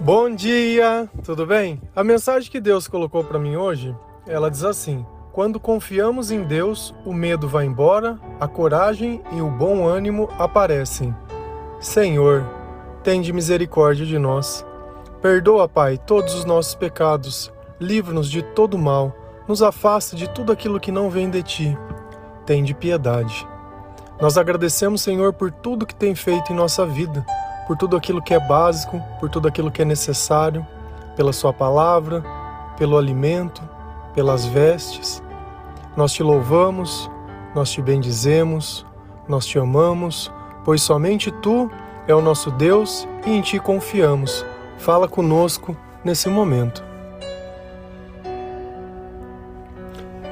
Bom dia, tudo bem? A mensagem que Deus colocou para mim hoje, ela diz assim: Quando confiamos em Deus, o medo vai embora, a coragem e o bom ânimo aparecem. Senhor, tende misericórdia de nós. Perdoa, Pai, todos os nossos pecados, livra-nos de todo mal, nos afasta de tudo aquilo que não vem de ti. Tende piedade. Nós agradecemos, Senhor, por tudo que tem feito em nossa vida por tudo aquilo que é básico, por tudo aquilo que é necessário, pela Sua palavra, pelo alimento, pelas vestes. Nós te louvamos, nós te bendizemos, nós te amamos, pois somente Tu é o nosso Deus e em Ti confiamos. Fala conosco nesse momento.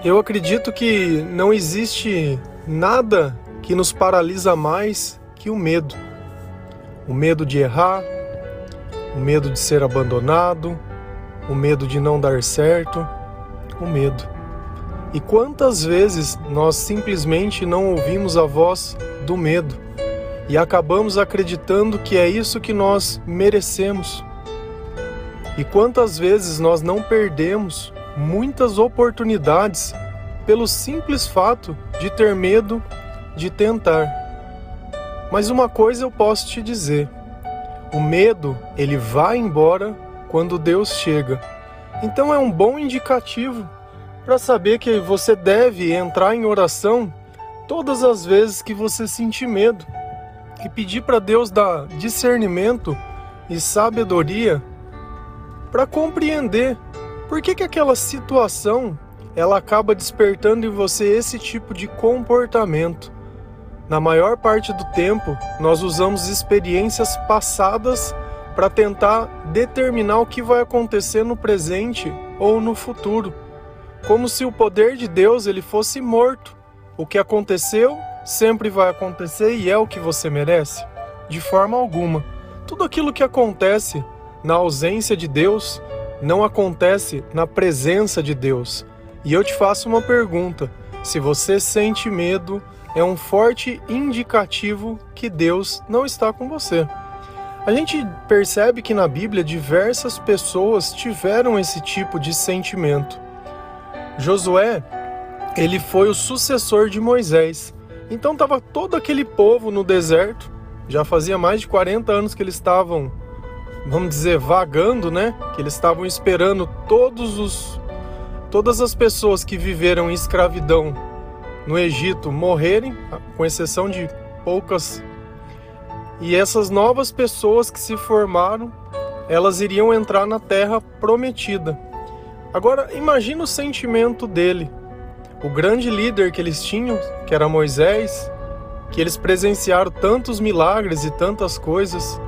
Eu acredito que não existe nada que nos paralisa mais que o medo o medo de errar, o medo de ser abandonado, o medo de não dar certo, o medo. E quantas vezes nós simplesmente não ouvimos a voz do medo e acabamos acreditando que é isso que nós merecemos? E quantas vezes nós não perdemos muitas oportunidades pelo simples fato de ter medo de tentar? Mas uma coisa eu posso te dizer: o medo, ele vai embora quando Deus chega. Então é um bom indicativo para saber que você deve entrar em oração todas as vezes que você sentir medo e pedir para Deus dar discernimento e sabedoria para compreender por que, que aquela situação ela acaba despertando em você esse tipo de comportamento. Na maior parte do tempo, nós usamos experiências passadas para tentar determinar o que vai acontecer no presente ou no futuro, como se o poder de Deus ele fosse morto. O que aconteceu sempre vai acontecer e é o que você merece? De forma alguma. Tudo aquilo que acontece na ausência de Deus não acontece na presença de Deus. E eu te faço uma pergunta: se você sente medo, é um forte indicativo que Deus não está com você. A gente percebe que na Bíblia diversas pessoas tiveram esse tipo de sentimento. Josué, ele foi o sucessor de Moisés. Então estava todo aquele povo no deserto, já fazia mais de 40 anos que eles estavam, vamos dizer, vagando, né? Que eles estavam esperando todos os todas as pessoas que viveram em escravidão no Egito morrerem, com exceção de poucas. E essas novas pessoas que se formaram, elas iriam entrar na terra prometida. Agora, imagina o sentimento dele. O grande líder que eles tinham, que era Moisés, que eles presenciaram tantos milagres e tantas coisas,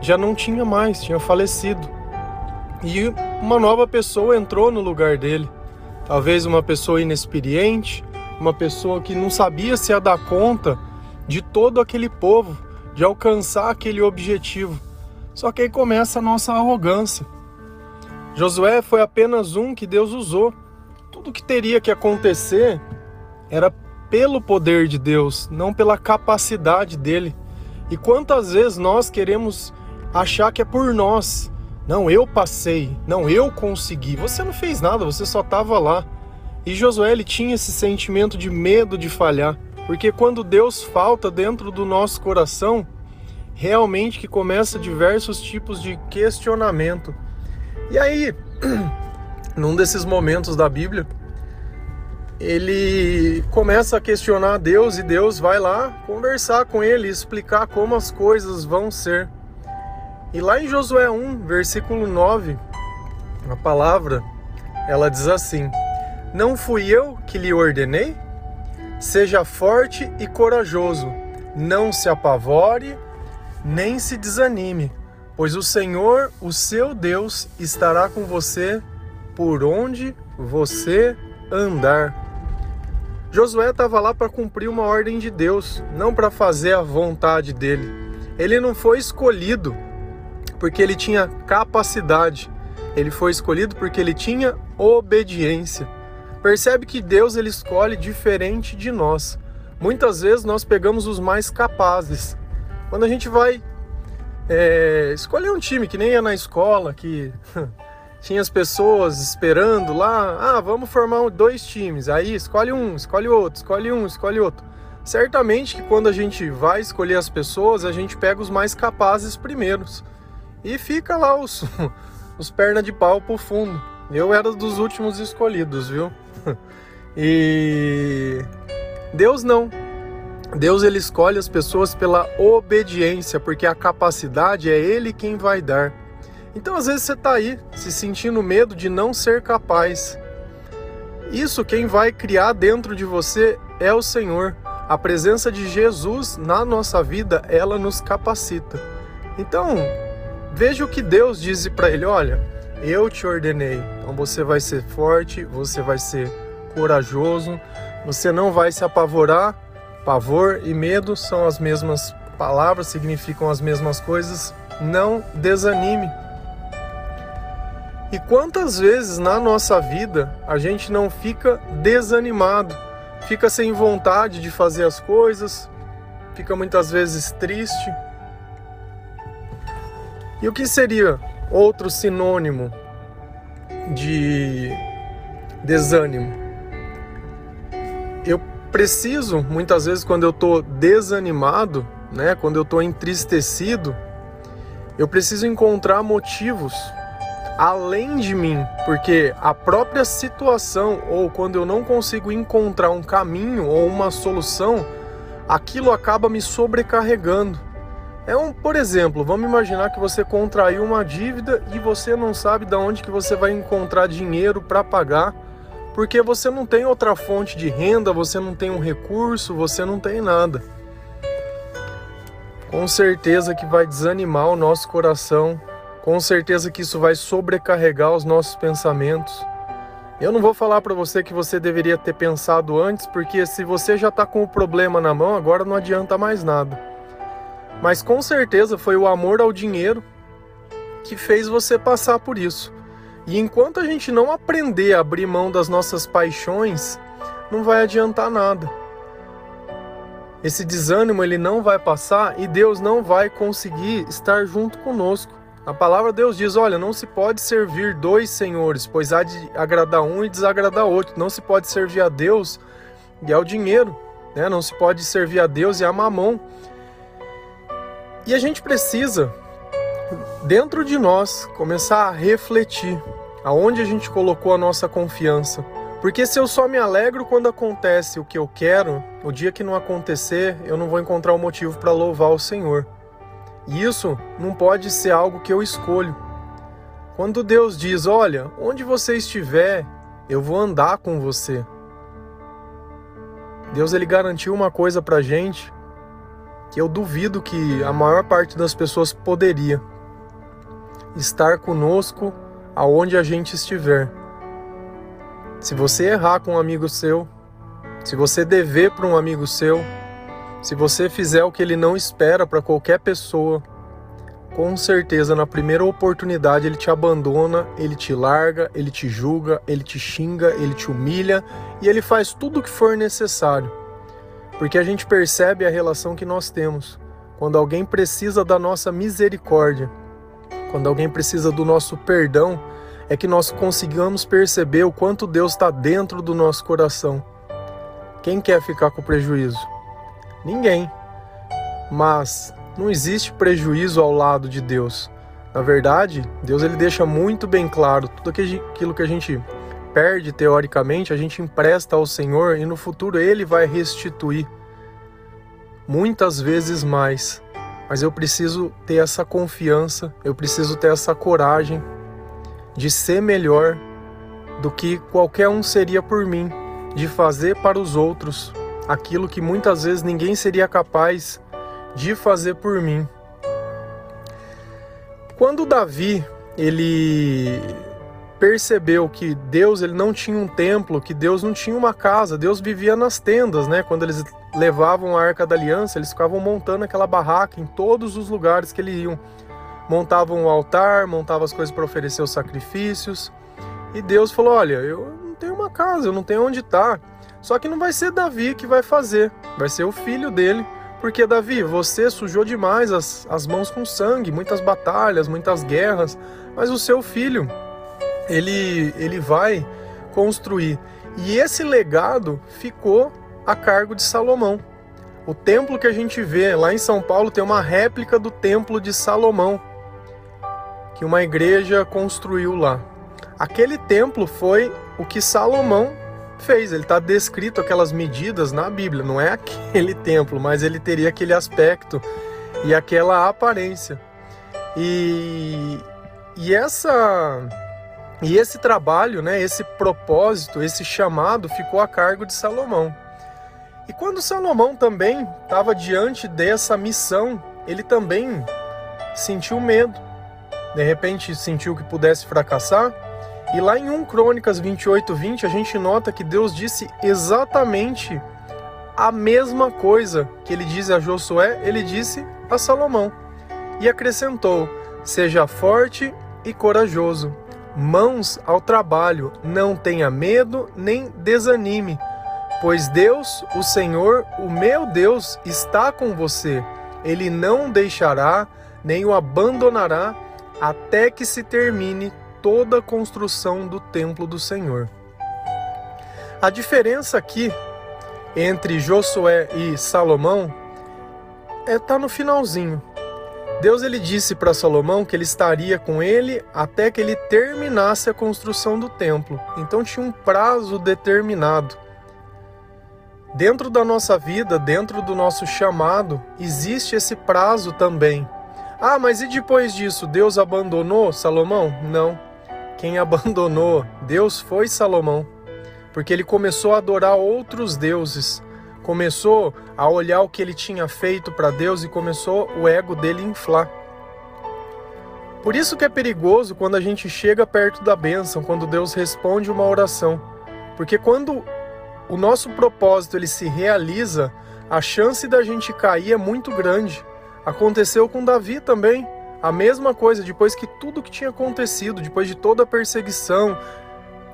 já não tinha mais, tinha falecido. E uma nova pessoa entrou no lugar dele. Talvez uma pessoa inexperiente, uma pessoa que não sabia se ia dar conta de todo aquele povo, de alcançar aquele objetivo. Só que aí começa a nossa arrogância. Josué foi apenas um que Deus usou. Tudo que teria que acontecer era pelo poder de Deus, não pela capacidade dele. E quantas vezes nós queremos achar que é por nós, não, eu passei. Não, eu consegui. Você não fez nada, você só estava lá. E Josué ele tinha esse sentimento de medo de falhar, porque quando Deus falta dentro do nosso coração, realmente que começa diversos tipos de questionamento. E aí, num desses momentos da Bíblia, ele começa a questionar Deus e Deus vai lá conversar com ele, explicar como as coisas vão ser. E lá em Josué 1, versículo 9, a palavra, ela diz assim: Não fui eu que lhe ordenei? Seja forte e corajoso, não se apavore, nem se desanime, pois o Senhor, o seu Deus, estará com você por onde você andar. Josué estava lá para cumprir uma ordem de Deus, não para fazer a vontade dele. Ele não foi escolhido porque ele tinha capacidade. Ele foi escolhido porque ele tinha obediência. Percebe que Deus ele escolhe diferente de nós. Muitas vezes nós pegamos os mais capazes. Quando a gente vai é, escolher um time que nem ia na escola, que tinha as pessoas esperando lá, ah, vamos formar dois times. Aí escolhe um, escolhe outro, escolhe um, escolhe outro. Certamente que quando a gente vai escolher as pessoas, a gente pega os mais capazes primeiros. E fica lá os, os perna de pau pro fundo. Eu era dos últimos escolhidos, viu? E Deus não. Deus ele escolhe as pessoas pela obediência, porque a capacidade é ele quem vai dar. Então, às vezes você está aí se sentindo medo de não ser capaz. Isso quem vai criar dentro de você é o Senhor. A presença de Jesus na nossa vida, ela nos capacita. Então, veja o que Deus diz para ele: olha, eu te ordenei. Então você vai ser forte, você vai ser corajoso, você não vai se apavorar. Pavor e medo são as mesmas palavras, significam as mesmas coisas. Não desanime. E quantas vezes na nossa vida a gente não fica desanimado, fica sem vontade de fazer as coisas, fica muitas vezes triste. E o que seria outro sinônimo de desânimo? eu preciso, muitas vezes, quando eu estou desanimado, né, quando eu estou entristecido, eu preciso encontrar motivos além de mim, porque a própria situação ou quando eu não consigo encontrar um caminho ou uma solução, aquilo acaba me sobrecarregando. É um, por exemplo, vamos imaginar que você contraiu uma dívida e você não sabe de onde que você vai encontrar dinheiro para pagar porque você não tem outra fonte de renda, você não tem um recurso, você não tem nada. Com certeza que vai desanimar o nosso coração, com certeza que isso vai sobrecarregar os nossos pensamentos. Eu não vou falar para você que você deveria ter pensado antes, porque se você já está com o problema na mão, agora não adianta mais nada. Mas com certeza foi o amor ao dinheiro que fez você passar por isso. E enquanto a gente não aprender a abrir mão das nossas paixões, não vai adiantar nada. Esse desânimo ele não vai passar e Deus não vai conseguir estar junto conosco. A palavra de Deus diz: olha, não se pode servir dois senhores, pois há de agradar um e desagradar outro. Não se pode servir a Deus e ao dinheiro, né? Não se pode servir a Deus e a mamão. E a gente precisa, dentro de nós, começar a refletir aonde a gente colocou a nossa confiança. Porque se eu só me alegro quando acontece o que eu quero, o dia que não acontecer, eu não vou encontrar o um motivo para louvar o Senhor. E isso não pode ser algo que eu escolho. Quando Deus diz: Olha, onde você estiver, eu vou andar com você. Deus ele garantiu uma coisa pra gente que eu duvido que a maior parte das pessoas poderia estar conosco aonde a gente estiver. Se você errar com um amigo seu, se você dever para um amigo seu, se você fizer o que ele não espera para qualquer pessoa, com certeza na primeira oportunidade ele te abandona, ele te larga, ele te julga, ele te xinga, ele te humilha e ele faz tudo o que for necessário. Porque a gente percebe a relação que nós temos. Quando alguém precisa da nossa misericórdia, quando alguém precisa do nosso perdão, é que nós consigamos perceber o quanto Deus está dentro do nosso coração. Quem quer ficar com prejuízo? Ninguém. Mas não existe prejuízo ao lado de Deus. Na verdade, Deus ele deixa muito bem claro tudo aquilo que a gente perde teoricamente, a gente empresta ao Senhor e no futuro ele vai restituir muitas vezes mais. Mas eu preciso ter essa confiança, eu preciso ter essa coragem de ser melhor do que qualquer um seria por mim, de fazer para os outros aquilo que muitas vezes ninguém seria capaz de fazer por mim. Quando Davi ele percebeu que Deus ele não tinha um templo, que Deus não tinha uma casa, Deus vivia nas tendas, né? Quando eles levavam a Arca da Aliança, eles ficavam montando aquela barraca em todos os lugares que eles iam montavam um altar, montavam as coisas para oferecer os sacrifícios. E Deus falou: Olha, eu não tenho uma casa, eu não tenho onde estar. Só que não vai ser Davi que vai fazer, vai ser o filho dele, Porque, Davi, você sujou demais as, as mãos com sangue, muitas batalhas, muitas guerras, mas o seu filho, ele, ele vai construir. E esse legado ficou a cargo de Salomão. O templo que a gente vê lá em São Paulo tem uma réplica do templo de Salomão, que uma igreja construiu lá. Aquele templo foi o que Salomão fez. Ele está descrito aquelas medidas na Bíblia. Não é aquele templo, mas ele teria aquele aspecto e aquela aparência. E, e essa e esse trabalho, né, esse propósito, esse chamado ficou a cargo de Salomão. E quando Salomão também estava diante dessa missão, ele também sentiu medo. De repente sentiu que pudesse fracassar, e lá em 1 Crônicas 28, 20, a gente nota que Deus disse exatamente a mesma coisa que ele diz a Josué, ele disse a Salomão. E acrescentou: Seja forte e corajoso, mãos ao trabalho, não tenha medo nem desanime, pois Deus, o Senhor, o meu Deus, está com você. Ele não deixará nem o abandonará até que se termine toda a construção do templo do Senhor. A diferença aqui entre Josué e Salomão é tá no finalzinho. Deus ele disse para Salomão que ele estaria com ele até que ele terminasse a construção do templo. Então tinha um prazo determinado. Dentro da nossa vida, dentro do nosso chamado, existe esse prazo também. Ah, mas e depois disso, Deus abandonou Salomão? Não. Quem abandonou Deus foi Salomão, porque ele começou a adorar outros deuses, começou a olhar o que ele tinha feito para Deus e começou o ego dele inflar. Por isso que é perigoso quando a gente chega perto da bênção, quando Deus responde uma oração. Porque quando o nosso propósito ele se realiza, a chance da gente cair é muito grande. Aconteceu com Davi também. A mesma coisa, depois que tudo que tinha acontecido, depois de toda a perseguição,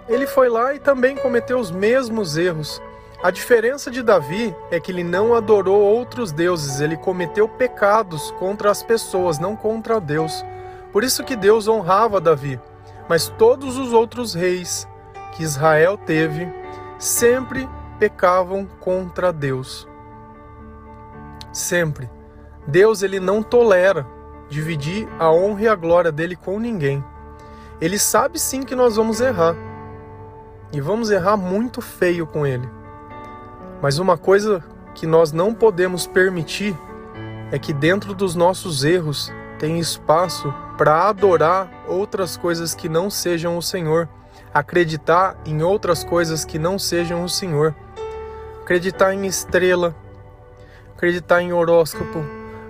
ele foi lá e também cometeu os mesmos erros. A diferença de Davi é que ele não adorou outros deuses, ele cometeu pecados contra as pessoas, não contra Deus. Por isso que Deus honrava Davi. Mas todos os outros reis que Israel teve sempre pecavam contra Deus. Sempre. Deus ele não tolera dividir a honra e a glória dele com ninguém. Ele sabe sim que nós vamos errar. E vamos errar muito feio com ele. Mas uma coisa que nós não podemos permitir é que dentro dos nossos erros tem espaço para adorar outras coisas que não sejam o Senhor, acreditar em outras coisas que não sejam o Senhor, acreditar em estrela, acreditar em horóscopo,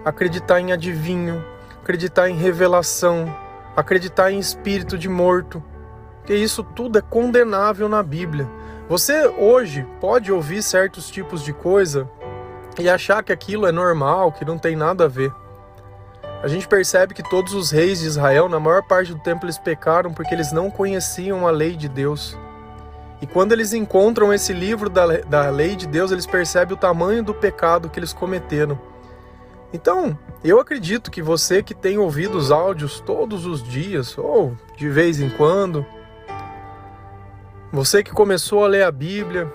acreditar em adivinho, acreditar em revelação, acreditar em espírito de morto, que isso tudo é condenável na Bíblia. Você hoje pode ouvir certos tipos de coisa e achar que aquilo é normal, que não tem nada a ver. A gente percebe que todos os reis de Israel, na maior parte do tempo, eles pecaram porque eles não conheciam a lei de Deus. E quando eles encontram esse livro da, da lei de Deus, eles percebem o tamanho do pecado que eles cometeram. Então, eu acredito que você que tem ouvido os áudios todos os dias, ou de vez em quando, você que começou a ler a Bíblia,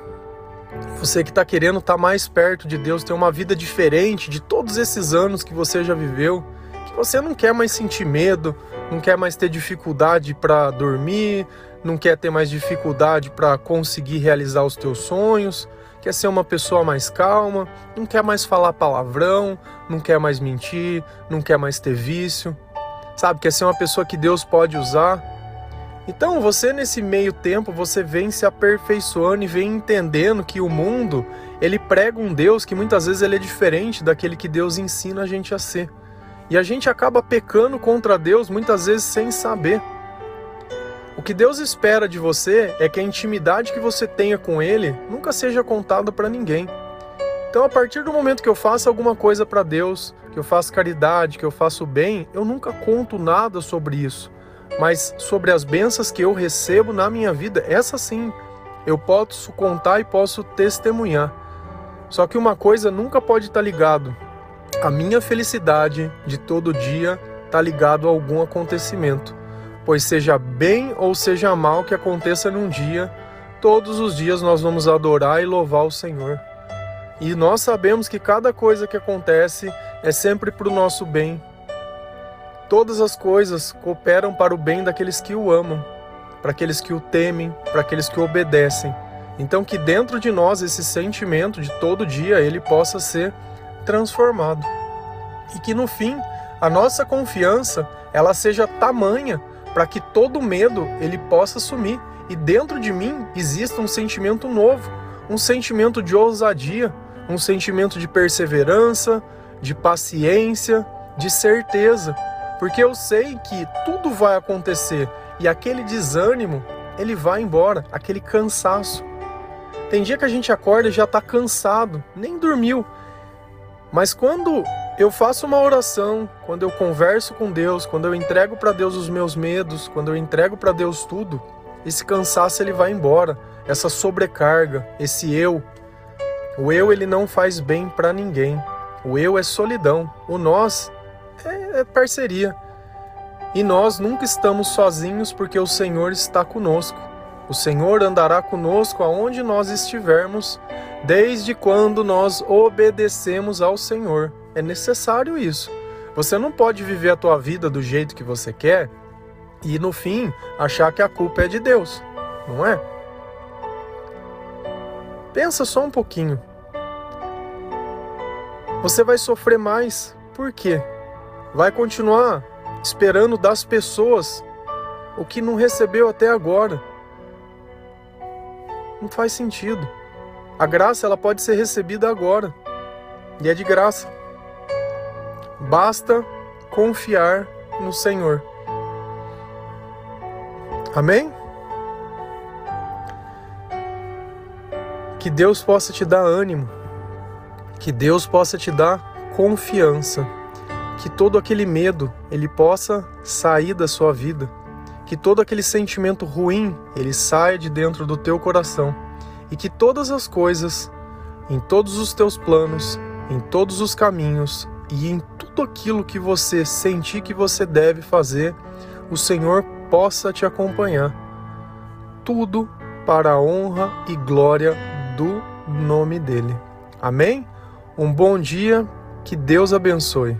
você que está querendo estar tá mais perto de Deus, ter uma vida diferente de todos esses anos que você já viveu, que você não quer mais sentir medo, não quer mais ter dificuldade para dormir, não quer ter mais dificuldade para conseguir realizar os teus sonhos, quer ser uma pessoa mais calma, não quer mais falar palavrão, não quer mais mentir, não quer mais ter vício, sabe? Quer ser uma pessoa que Deus pode usar. Então, você nesse meio tempo, você vem se aperfeiçoando e vem entendendo que o mundo, ele prega um Deus que muitas vezes ele é diferente daquele que Deus ensina a gente a ser. E a gente acaba pecando contra Deus muitas vezes sem saber. O que Deus espera de você é que a intimidade que você tenha com Ele nunca seja contada para ninguém. Então, a partir do momento que eu faço alguma coisa para Deus, que eu faço caridade, que eu faço bem, eu nunca conto nada sobre isso. Mas sobre as bênçãos que eu recebo na minha vida, essa sim, eu posso contar e posso testemunhar. Só que uma coisa nunca pode estar ligado A minha felicidade de todo dia está ligado a algum acontecimento, pois seja bem ou seja mal que aconteça num dia, todos os dias nós vamos adorar e louvar o Senhor. E nós sabemos que cada coisa que acontece é sempre para o nosso bem. Todas as coisas cooperam para o bem daqueles que o amam, para aqueles que o temem, para aqueles que o obedecem. Então que dentro de nós esse sentimento de todo dia ele possa ser transformado. E que no fim a nossa confiança ela seja tamanha para que todo medo ele possa sumir e dentro de mim exista um sentimento novo, um sentimento de ousadia, um sentimento de perseverança, de paciência, de certeza, porque eu sei que tudo vai acontecer e aquele desânimo ele vai embora, aquele cansaço. Tem dia que a gente acorda e já está cansado, nem dormiu. Mas quando eu faço uma oração, quando eu converso com Deus, quando eu entrego para Deus os meus medos, quando eu entrego para Deus tudo, esse cansaço ele vai embora, essa sobrecarga, esse eu, o eu ele não faz bem para ninguém. O eu é solidão. O nós é, é parceria. E nós nunca estamos sozinhos porque o Senhor está conosco. O Senhor andará conosco aonde nós estivermos, desde quando nós obedecemos ao Senhor. É necessário isso. Você não pode viver a tua vida do jeito que você quer e no fim achar que a culpa é de Deus, não é? Pensa só um pouquinho você vai sofrer mais. Por quê? Vai continuar esperando das pessoas o que não recebeu até agora. Não faz sentido. A graça ela pode ser recebida agora. E é de graça. Basta confiar no Senhor. Amém? Que Deus possa te dar ânimo que Deus possa te dar confiança, que todo aquele medo ele possa sair da sua vida, que todo aquele sentimento ruim ele saia de dentro do teu coração e que todas as coisas, em todos os teus planos, em todos os caminhos e em tudo aquilo que você sentir que você deve fazer, o Senhor possa te acompanhar. Tudo para a honra e glória do nome dele. Amém? Um bom dia, que Deus abençoe.